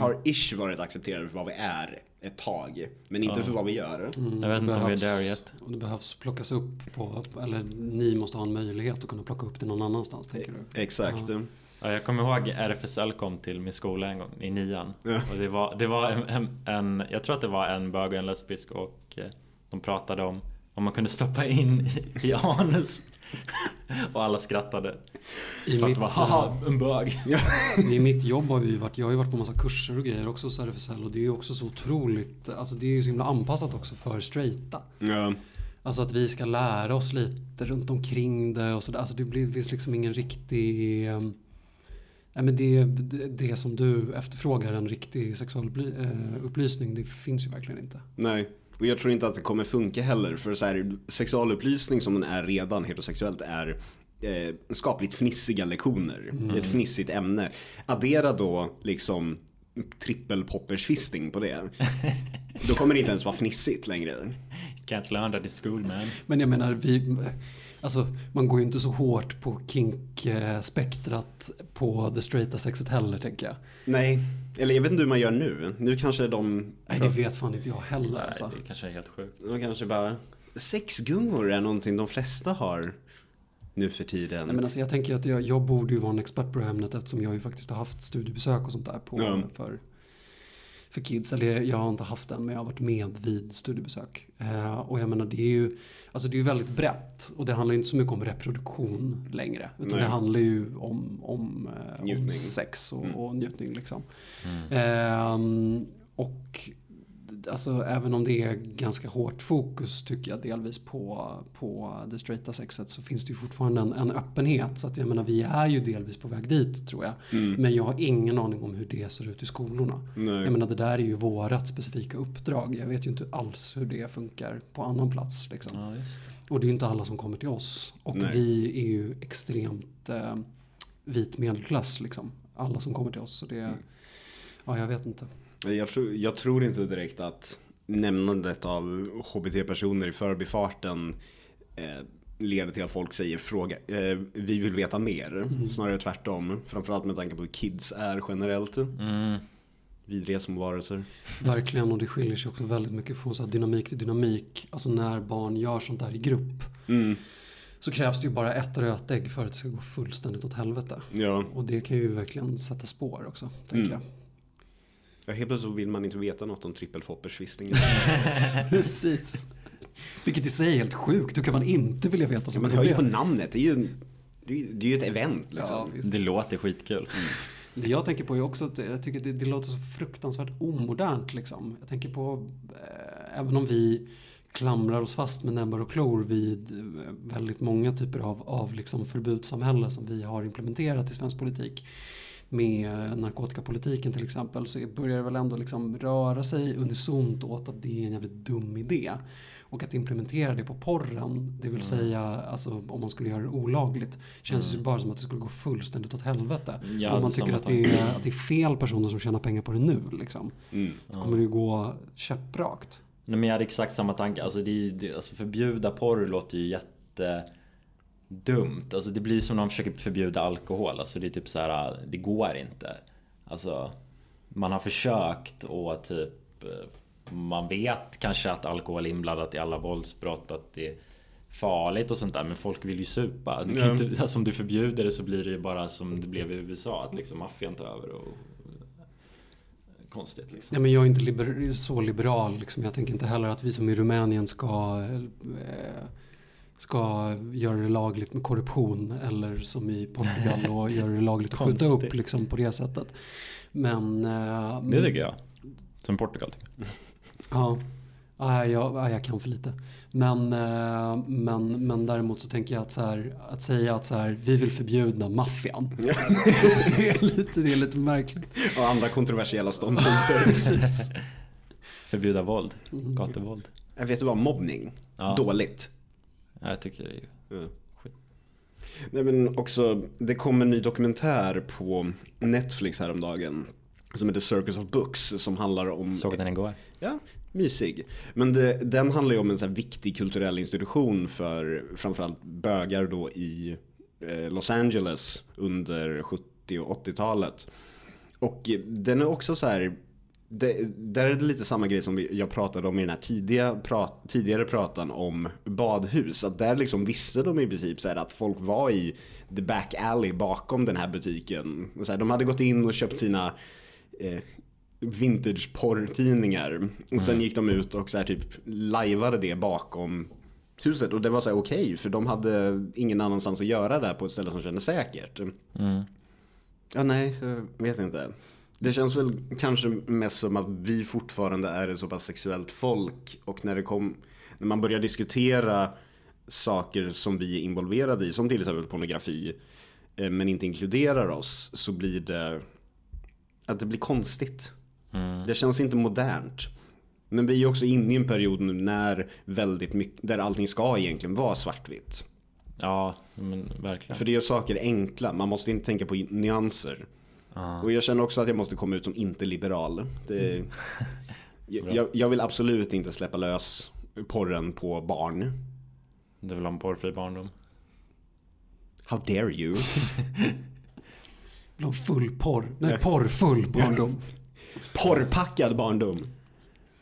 har ish varit accepterade för vad vi är ett tag. Men inte för vad vi gör. Jag vet inte om vi är där yet. Det behövs plockas upp på, eller ni måste ha en möjlighet att kunna plocka upp det någon annanstans tänker du? Exakt. Ja, jag kommer ihåg RFSL kom till min skola en gång i nian. Ja. Och det var, det var en, en, en, jag tror att det var en bög och en lesbisk och eh, de pratade om om man kunde stoppa in i, i anus. och alla skrattade. I För att mitt, det var haha, en bög. I mitt jobb har vi ju varit, jag har ju varit på massa kurser och grejer också hos RFSL och det är ju också så otroligt, alltså det är ju så himla anpassat också för straighta. Ja. Alltså att vi ska lära oss lite runt omkring det och sådär. Alltså det blir finns liksom ingen riktig... eh, Nej men det, det, det som du efterfrågar, en riktig sexualupplysning, det finns ju verkligen inte. Nej. Och jag tror inte att det kommer funka heller. För så här, sexualupplysning som den är redan heterosexuellt är eh, skapligt fnissiga lektioner. Ett fnissigt ämne. Addera då liksom trippelpoppersfisting på det. Då kommer det inte ens vara fnissigt längre. Can't learn that in school man. Men jag menar, vi, alltså, man går ju inte så hårt på kink-spektrat på det straighta sexet heller tänker jag. Nej, eller jag vet inte hur man gör nu. Nu kanske de... Nej det vet fan inte jag heller Nej, alltså. det kanske är helt sjukt. De kanske bara... Sexgungor är någonting de flesta har nu för tiden. Nej, men alltså, jag tänker att jag, jag borde ju vara en expert på det här ämnet eftersom jag ju faktiskt har haft studiebesök och sånt där på, Ja. för, för kids. Eller jag har inte haft den men jag har varit med vid studiebesök. Eh, och jag menar det är ju alltså, det är ju väldigt brett och det handlar ju inte så mycket om reproduktion längre. Utan Nej. det handlar ju om, om, eh, om sex och, Mm. och njutning liksom. Ehm, och alltså även om det är ganska hårt fokus tycker jag delvis på, på det straighta sexet så finns det ju fortfarande en, en öppenhet. Så att jag menar vi är ju delvis på väg dit tror jag. Mm. Men jag har ingen aning om hur det ser ut i skolorna. Nej. Jag menar det där är ju vårat specifika uppdrag. Jag vet ju inte alls hur det funkar på annan plats. Liksom. Ja, just det. Och det är ju inte alla som kommer till oss. Och Nej. vi är ju extremt eh, vit medelklass liksom. Alla som kommer till oss. Så det, Mm. ja jag vet inte. Jag tror, jag tror inte direkt att nämnandet av HBT-personer i förbifarten eh, leder till att folk säger fråga, eh, vi vill veta mer. Snarare tvärtom. Framförallt med tanke på hur kids är generellt. Mm. Vidriga små varelser. Verkligen och det skiljer sig också väldigt mycket från så här dynamik till dynamik. Alltså när barn gör sånt där i grupp. Mm. Så krävs det ju bara ett rötägg för att det ska gå fullständigt åt helvete. Ja. Och det kan ju verkligen sätta spår också, tänker Mm. jag. Ja, helt plötsligt så vill man inte veta något om trippelfoppersvistingen. Precis. Vilket i sig är helt sjukt. Hur kan man inte vilja veta Ja, man hör ju på det? namnet. Det är ju, det är, ju- det är ju ett event liksom. Ja. Det låter skitkul. Det jag tänker på är också att jag tycker att det, det låter så fruktansvärt omodernt liksom. Jag tänker på, eh, även om vi klamrar oss fast med näbbar och klor vid eh, väldigt många typer av, av liksom förbudssamhälle som vi har implementerat i svensk politik. Med narkotikapolitiken till exempel så börjar det väl ändå liksom röra sig unisont åt att det är en jävligt dum idé. Och att implementera det på porren, det vill säga alltså, om man skulle göra det olagligt, känns ju bara som att det skulle gå fullständigt åt helvete. Ja, om man tycker att det, är, att det är fel personer som tjänar pengar på det nu. Liksom. Mm. Då kommer det ju gå käpprakt. Nej, men jag hade exakt samma tanke. Alltså, det, det, alltså förbjuda porr låter ju jätte dumt. Alltså det blir som när man försöker förbjuda alkohol. Alltså det är typ så här, det går inte. Alltså man har försökt och typ eh, man vet kanske att alkohol är inblandat i alla våldsbrott, att det är farligt och sånt där. Men folk vill ju supa. Du kan inte, alltså, om du förbjuder det så blir det ju bara som det blev i USA, att liksom maffian tar över och konstigt liksom. Ja, men jag är inte liber- så liberal. Liksom. Jag tänker inte heller att vi som i Rumänien ska, eh, ska göra det lagligt med korruption. Eller som i Portugal och göra det lagligt att skjuta upp liksom, på det sättet. Men... Eh, Det tycker jag. Som Portugal tycker. Ja, Nej, jag, jag kan för lite. Men, eh, men, men däremot så tänker jag att, så här, att säga att så här, vi vill förbjuda maffian. det, är lite, det är lite märkligt. Och andra kontroversiella ståndpunkter. Förbjuda våld. Gatuvåld. Jag vet du vad, mobbning. Ja. Dåligt. Ja, jag tycker det är ju... Ja. Nej men också, det kom en ny dokumentär på Netflix häromdagen. Som heter Circus of Books som handlar om Såg den igår. Ja, mysig. Men det, den handlar ju om en så här viktig kulturell institution för framförallt bögar då i eh, Los Angeles under 70 och 80-talet. Och eh, den är också så här det, där är det lite samma grej som jag pratade om i den här tidiga prat, tidigare pratan om badhus. Att där liksom visste de i princip så att folk var i the back alley bakom den här butiken. Så här, de hade gått in och köpt sina eh, vintage porrtidningar. Och sen gick de ut och så här typ lajvade det bakom huset. Och det var så här okej för de hade ingen annanstans att göra det på ett ställe som kändes säkert. Mm. Ja, nej, jag vet inte. Det känns väl kanske mest som att vi fortfarande är ett så pass sexuellt folk och när det kom, när man börjar diskutera saker som vi är involverade i, som till exempel pornografi, eh, men inte inkluderar oss, så blir det att det blir konstigt. Mm. Det känns inte modernt. Men vi är också inne i en period nu när väldigt mycket, där allting ska egentligen vara svartvitt. Ja, men verkligen. För det gör saker enkla, man måste inte tänka på nyanser. Ja. Och jag känner också att jag måste komma ut som inte liberal. Det, jag, jag- jag vill absolut inte släppa lös porren på barn. Du vill ha en porrfri barndom? How dare you? Vill ha full porr. Nej, porrfull barndom. Porrpackad barndom.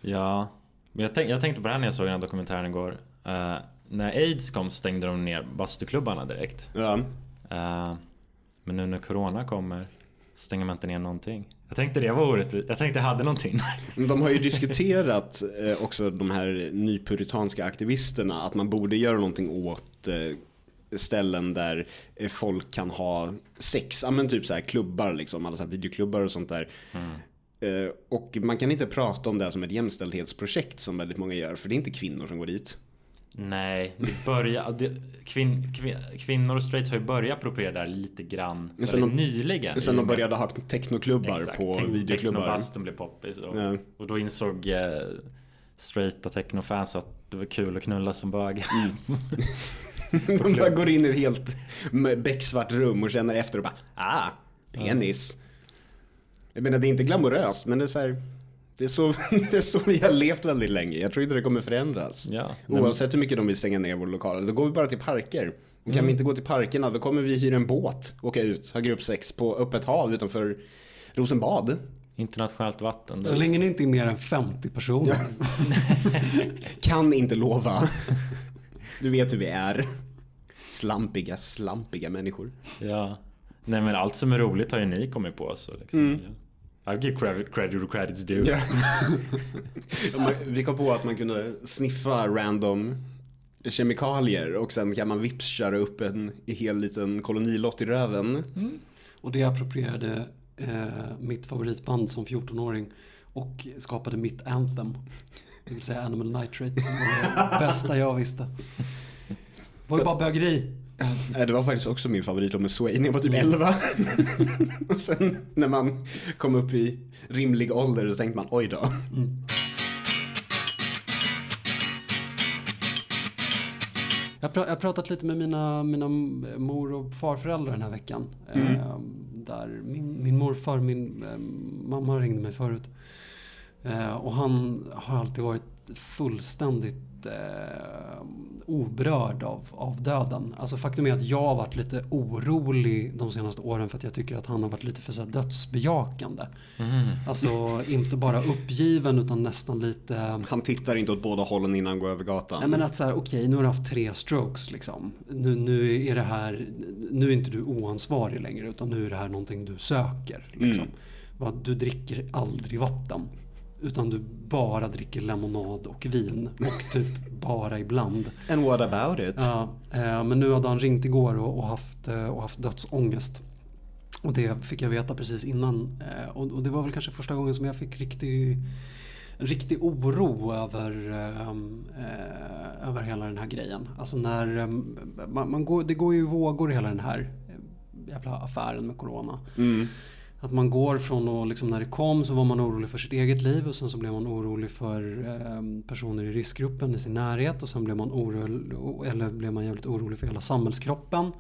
Ja, men jag, tänk, jag tänkte på det här när jag såg den här dokumentären igår. Eh, när aids kom stängde de ner bastuklubbarna direkt. Ja. Eh, men nu när corona kommer stänger man inte ner någonting. Jag tänkte det var orättvist. Jag tänkte jag hade någonting. Men de har ju diskuterat eh, också de här nypuritanska aktivisterna att man borde göra någonting åt eh, ställen där eh, folk kan ha sex. Ja men typ så här klubbar liksom, alla så här videoklubbar och sånt där. Eh, Och man kan inte prata om det här som ett jämställdhetsprojekt som väldigt många gör, för det är inte kvinnor som går dit. Nej, det börjar, det, kvin, kvin, kvinnor och straights har ju börjat appropriera där lite grann Men sen de- nyligen. Sen de med- började ha technoklubbar Exakt, på te- videoklubbar. Technobasten blev poppis och, Ja. och då insåg eh, straighta technofans att det var kul att knulla som bög. De bara går in i ett helt becksvart rum och känner efter och bara ah, penis. Jag menar det är inte glamoröst men det är så här, det är så, det är så vi har levt väldigt länge. Jag tror inte det kommer förändras. Ja. Nej, Oavsett hur mycket de vill stänga ner vår lokal. Då går vi bara till parker. Och kan vi inte gå till parkerna då kommer vi hyra en båt, åka ut, ha gruppsex på öppet hav utanför Rosenbad. Internationellt vatten. Så länge ni inte är mer än 50 personer. Kan inte lova. Du vet hur vi är. Slampiga, slampiga människor. Ja. Nej men allt som är roligt har ju ni kommit på så liksom. Mm. I'll give credit, credit where credit's due. Man- Vi kom på att man kunde sniffa random kemikalier och sen kan man vips köra upp en hel liten kolonilott i röven. Och det approprierade eh, mitt favoritband som 14-åring och skapade mitt anthem. Det vill säga Animal Nitrate som var det bästa jag visste. Det var ju bara bögeri. Eh, Det var faktiskt också min favoritlåt med Sway när jag var typ 11. och sen när man kom upp i rimlig ålder så tänkte man oj då. Pra- jag har pratat lite med mina, mina mor och farföräldrar den här veckan. Eh, där min, min morfar, min eh, mamma ringde mig förut. Eh, och han har alltid varit fullständigt eh, oberörd av, av döden. Alltså faktum är att jag har varit lite orolig de senaste åren för att jag tycker att han har varit lite för så här, dödsbejakande. Mm. Alltså inte bara uppgiven utan nästan lite Han tittar inte åt båda hållen innan han går över gatan. Nej men att så här, okej nu har du haft tre strokes liksom. Nu, nu är det här, nu är inte du oansvarig längre utan nu är det här någonting du söker. Liksom. Vad, Du dricker aldrig vatten. Utan du bara dricker lemonad och vin. Och typ bara ibland. And what about it? Ja, eh, men nu hade han ringt igår och, haft, eh, och haft dödsångest. Och det fick jag veta precis innan. Eh, och, det var väl kanske första gången som jag fick riktig, riktig oro över, eh, eh, över hela den här grejen. Alltså när eh, man, man går, det går ju i vågor hela den här jävla affären med Corona. Mm. Att man går från att liksom när det kom så var man orolig för sitt eget liv och sen så blev man orolig för eh, personer i riskgruppen i sin närhet och sen blev man orolig, eller blev man jävligt orolig för hela samhällskroppen.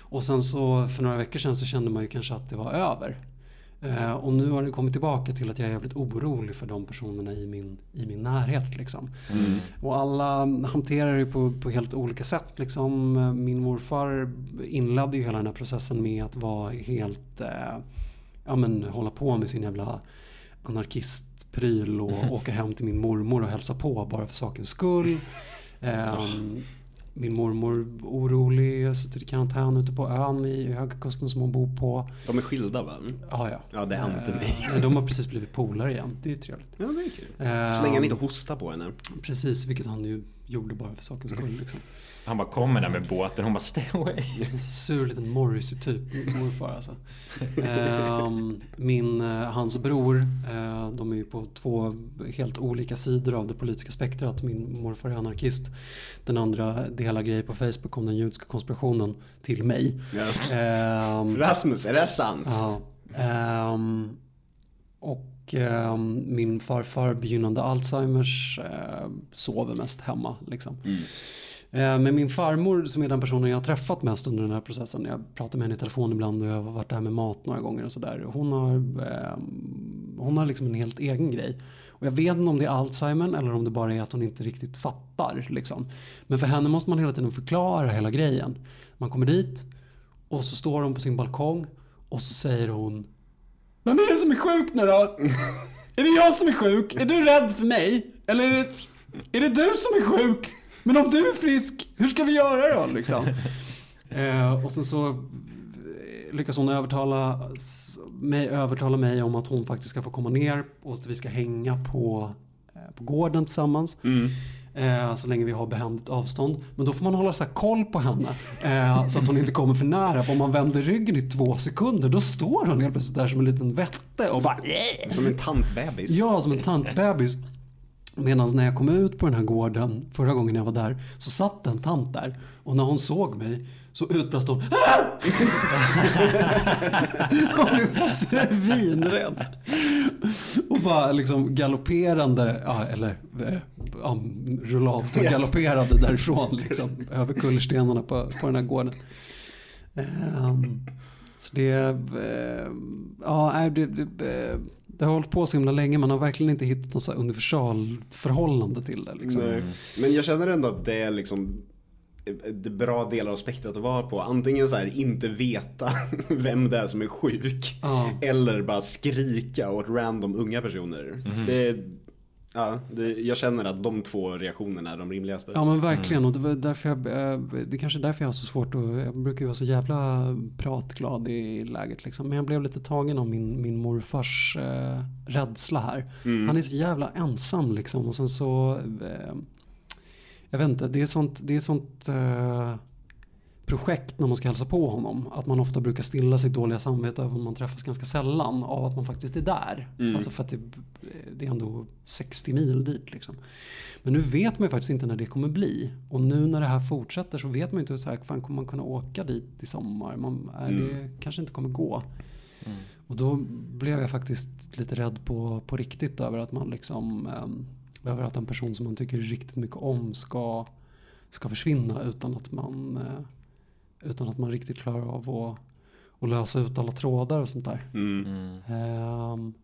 Och sen så för några veckor sedan så kände man ju kanske att det var över. Eh, och nu har det kommit tillbaka till att jag är jävligt orolig för de personerna i min, i min närhet. Liksom. Och alla hanterar det på, på helt olika sätt. Liksom. Min morfar inledde ju hela den här processen med att vara helt, eh, ja men hålla på med sin jävla anarkistpryl och åka hem till min mormor och hälsa på bara för sakens skull. Ehm, min mormor orolig, suttit i karantän ute på ön i Högakusten som hon bor på. De är skilda va? Ja, ja. Ja, det är inte mig. Eh, de har precis blivit polare igen. Det är ju trevligt. Ja, det är kul. Så Ehm, länge han inte hostar på henne. Precis, vilket han ju gjorde bara för sakens skull. Liksom. Han bara kommer där med båten hon bara stay away. En så sur liten Morrissey-typ, morfar alltså. Ehm, min, eh, hans bror, eh, de är ju på två helt olika sidor av det politiska spektrat. Min morfar är anarkist. Den andra delar grejer på Facebook om den judiska konspirationen till mig. Ja. Ehm, Rasmus, är det sant? Ja. ehm, och min farfar, begynnande Alzheimers, eh, sover mest hemma. Liksom. Eh, Eh, men min farmor som är den personen jag har träffat mest under den här processen. Jag pratar med henne i telefon ibland och jag har varit där med mat några gånger och sådär. Hon har, eh, hon har liksom en helt egen grej. Och jag vet inte om det är Alzheimer eller om det bara är att hon inte riktigt fattar. Liksom. Men för henne måste man hela tiden förklara hela grejen. Man kommer dit och så står hon på sin balkong och så säger hon Vem är det som är sjuk nu då? är det jag som är sjuk? Är du rädd för mig? Eller är det, är det du som är sjuk? Men om du är frisk, hur ska vi göra då? Liksom. eh, och sen så eh, lyckas hon övertala mig, övertala mig om att hon faktiskt ska få komma ner och att vi ska hänga på, eh, på gården tillsammans. Eh, så länge vi har behändigt avstånd. Men då får man hålla så här koll på henne. Eh, så att hon inte kommer för nära. För om man vänder ryggen i två sekunder då står hon helt plötsligt där som en liten vätte och bara Som en tantbebis. Ja, som en tantbebis. Medan när jag kom ut på den här gården förra gången jag var där så satt en tant där och när hon såg mig så utbrast hon Hon blev svinrädd. Och bara liksom galopperande, ja, eller eh, ja, rullator galopperade därifrån liksom över kullerstenarna på, på den här gården. Ehm, så det, eh, ja, det, det, det har hållit på så himla länge. Man har verkligen inte hittat något universalförhållande till det. Liksom. Nej. Men jag känner ändå att det är liksom det bra delar av spektrat att vara på. Antingen så här inte veta vem det är som är sjuk. Ja. Eller bara skrika åt random unga personer. Det, ja, det, jag känner att de två reaktionerna är de rimligaste. Ja men verkligen och det var därför jag, eh, det är kanske är därför jag har så svårt att, jag brukar ju vara så jävla pratglad i läget liksom. Men jag blev lite tagen av min, min morfars eh, rädsla här. Han är så jävla ensam liksom och sen så, eh, jag vet inte, det är sånt, det är sånt eh, projekt när man ska hälsa på honom. Att man ofta brukar stilla sitt dåliga samvete över att man träffas ganska sällan av att man faktiskt är där. Alltså för att det, det är ändå 60 mil dit liksom. Men nu vet man ju faktiskt inte när det kommer bli. Och nu när det här fortsätter så vet man inte så här, fan kommer man kunna åka dit i sommar? Man, är det kanske inte kommer gå. Och då blev jag faktiskt lite rädd på, på riktigt över att man liksom ehm, över att en person som man tycker riktigt mycket om ska, ska försvinna utan att man eh, utan att man riktigt klarar av att, att lösa ut alla trådar och sånt där. Mm. Ehm,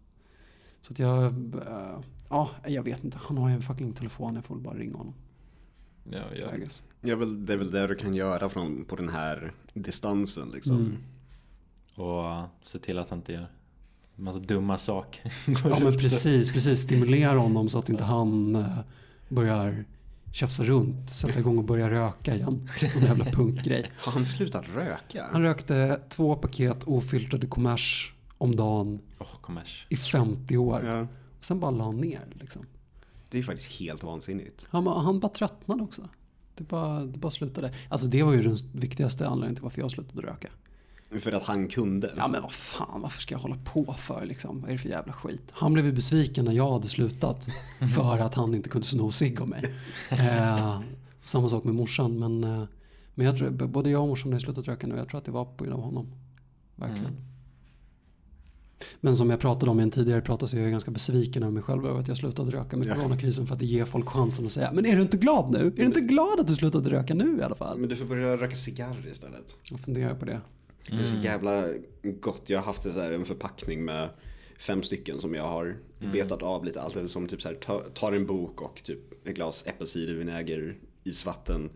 så att jag, eh, ja, jag vet inte. Han har ju en fucking telefon. Jag får väl bara ringa honom. Ja, ja. Ja, väl, det är väl det du kan göra från, på den här distansen liksom. Mm. Och se till att han inte gör massa dumma saker. Ja men precis, precis. Stimulera honom så att inte han eh, börjar tjafsa runt, sätta igång och börja röka igen. Som en jävla punkgrej. Har han slutat röka? Han rökte två paket ofiltrade kommers om dagen Åh, kommers. i 50 år. Ja. Sen bara la han ner liksom. Det är faktiskt helt vansinnigt. Han, han bara tröttnade också. Det bara, det bara slutade. Alltså det var ju den viktigaste anledningen till varför jag slutade röka. För att han kunde. Ja men vad fan, varför ska jag hålla på för liksom? Vad är det för jävla skit? Han blev ju besviken när jag hade slutat. För att han inte kunde sno cigg av mig. Eh, samma sak med morsan. Men, eh, men jag tror, både jag och morsan har slutat röka nu. Jag tror att det var på grund av honom. Verkligen. Mm. Men som jag pratade om i en tidigare prat så är jag ganska besviken över mig själv över att jag slutade röka med Ja. coronakrisen för att det ger folk chansen att säga Men är du inte glad nu? Är du inte glad att du slutade röka nu i alla fall? Men du får börja röka cigarr istället. Jag funderar på det. Det är så jävla gott. Jag har haft så här, en förpackning med fem stycken som jag har betat av lite. Allt som typ så här, ta- tar en bok och typ ett glas äppelcidervinäger, isvatten.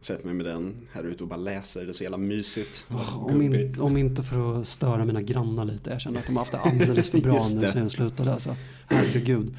Sätter mig med den här ute och bara läser. Det är så jävla mysigt. Om, in, om inte för att störa mina grannar lite. Jag känner att de har haft det alldeles för bra nu sen jag slutade. Alltså. Herregud.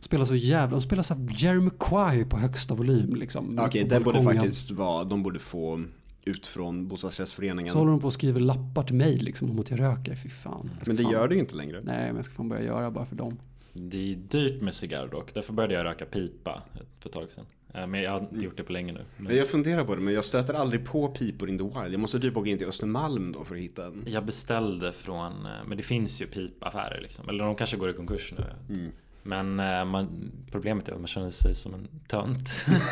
Spelar så jävla, de spelar så här Jeremy Quay på högsta volym liksom. Okej, på det borde faktiskt vara, de borde få ut från bostadsrättsföreningen. Så håller de på och skriver lappar till mig liksom om att jag röker. Fy fan. Men det fan- gör det ju inte längre. Nej, men jag ska fan börja göra bara för dem. Det är dyrt med cigarr dock. Därför började jag röka pipa för ett tag sedan. Eh, Men jag har inte gjort det på länge nu. Men Men jag funderar på det, men jag stöter aldrig på pipor in the wild. Jag måste typ åka in till Östermalm då för att hitta en. jag beställde från, eh, men det finns ju pipaffärer liksom. Eller de kanske går i konkurs nu. Mm. Men eh, man, problemet är att man känner sig som en tönt.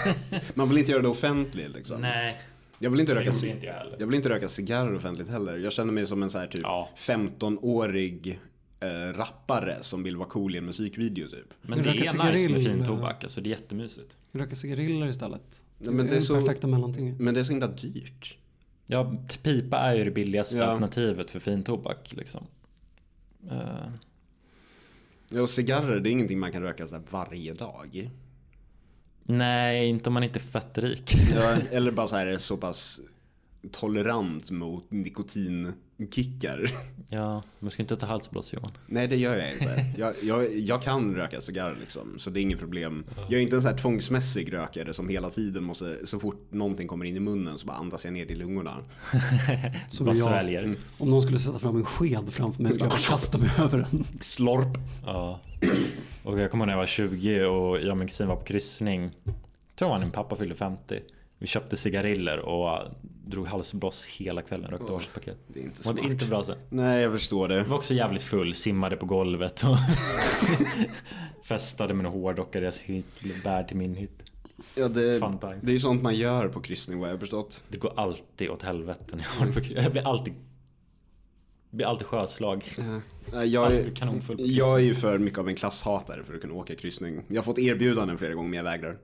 Man vill inte göra det offentligt liksom. Nej, Jag vill inte röka, ci- inte jag heller. jag vill inte röka cigarrer offentligt heller. Jag känner mig som en så här typ Ja. 15-årig eh, rappare som vill vara cool i en musikvideo typ. Men det Röka är nice med fin tobak. Alltså det är jättemysigt. Röka cigariller istället. Men det är det så- perfekta mellantinget. Men det är så himla dyrt. Ja, pipa är ju det billigaste Ja. alternativet för fin tobak liksom. Eh, Ja, och cigarrer, det är ingenting man kan röka så här varje dag. Nej, inte om man inte är fett rik. Ja, eller bara så här så pass tolerant mot nikotinkickar. Ja, man ska inte ta halsblås Johan. Nej det gör jag inte. Jag, jag, jag kan röka cigarr liksom, så det är inget problem. Jag är inte en sån här tvångsmässig rökare som hela tiden måste, så fort någonting kommer in i munnen så bara andas jag ner det i lungorna. Så Bara jag- sväljer. Om någon skulle sätta fram en sked framför mig skulle jag bara kasta mig över den. Slorp! Ja. Och jag kommer ihåg när jag var 20 och jag och min kusin var på kryssning. tror det var när min pappa fyllde 50. Vi köpte cigariller och drog halsbloss hela kvällen. Rökte årspaket. Det är inte smart. det inte bra så? Nej, jag förstår det. Jag var också jävligt full, simmade på golvet och festade med några hårdrockar i deras hytt, bär till min hytt. Ja, det, det är ju sånt man gör på kryssning vad jag har förstått. Det går alltid åt helvete när jag har det på Jag blir alltid blir alltid sjöslag. Ja, Jag, Alltid är, kanonfull jag är ju för mycket av en klasshatare för att kunna åka kryssning. Jag har fått erbjudanden flera gånger men jag vägrar.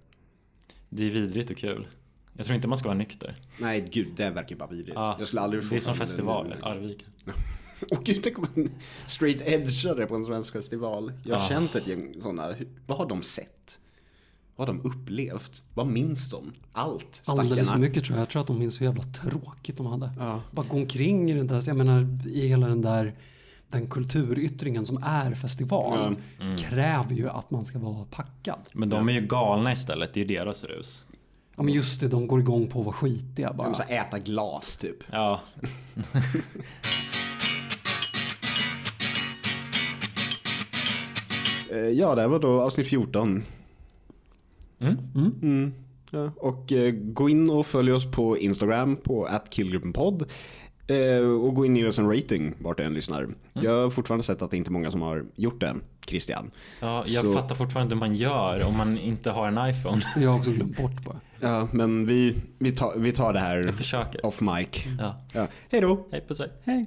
Det är vidrigt och kul. Jag tror inte man ska vara nykter. Nej gud, det verkar ju bara vidrigt. Ja, jag skulle aldrig få det är som festivaler, Arvika. Åh gud, tänk om en straight edgare på en svensk festival. Jag har Ja. känt ett gäng sådana. Vad har de sett? Vad har de upplevt? Vad minns de? Allt. Alldeles för Stackarna. mycket tror jag. Jag tror att de minns så jävla tråkigt de hade. Ja. Bara gå omkring i den där, jag menar i hela den där den kulturyttringen som är festival kräver ju att man ska vara packad. Men de är ju galna istället, det är ju deras rus. Ja men just det, de går igång på att vara skitiga bara. De äta glas typ. Ja, Eh, Ja, det här var då avsnitt 14. Mm. Mm. Ja, och eh, gå in och följ oss på Instagram på @killgruppenpodd. Eh, och gå in och ge oss en rating vart du än lyssnar. Jag har fortfarande sett att det inte är många som har gjort det, Christian. ja jag Så- fattar fortfarande hur man gör om man inte har en iPhone. Jag har också glömt bort bara. Ja, men vi, vi, tar, vi tar det här off mic. Ja. Ja. Hej då! Hej på sig. Hej.